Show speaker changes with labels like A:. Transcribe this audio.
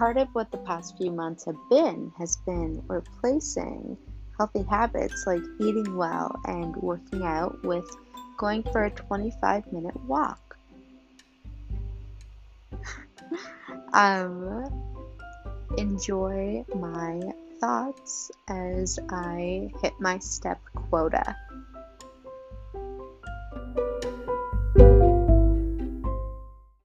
A: part of what the past few months have been has been replacing healthy habits like eating well and working out with going for a 25 minute walk. um, enjoy my thoughts as I hit my step quota.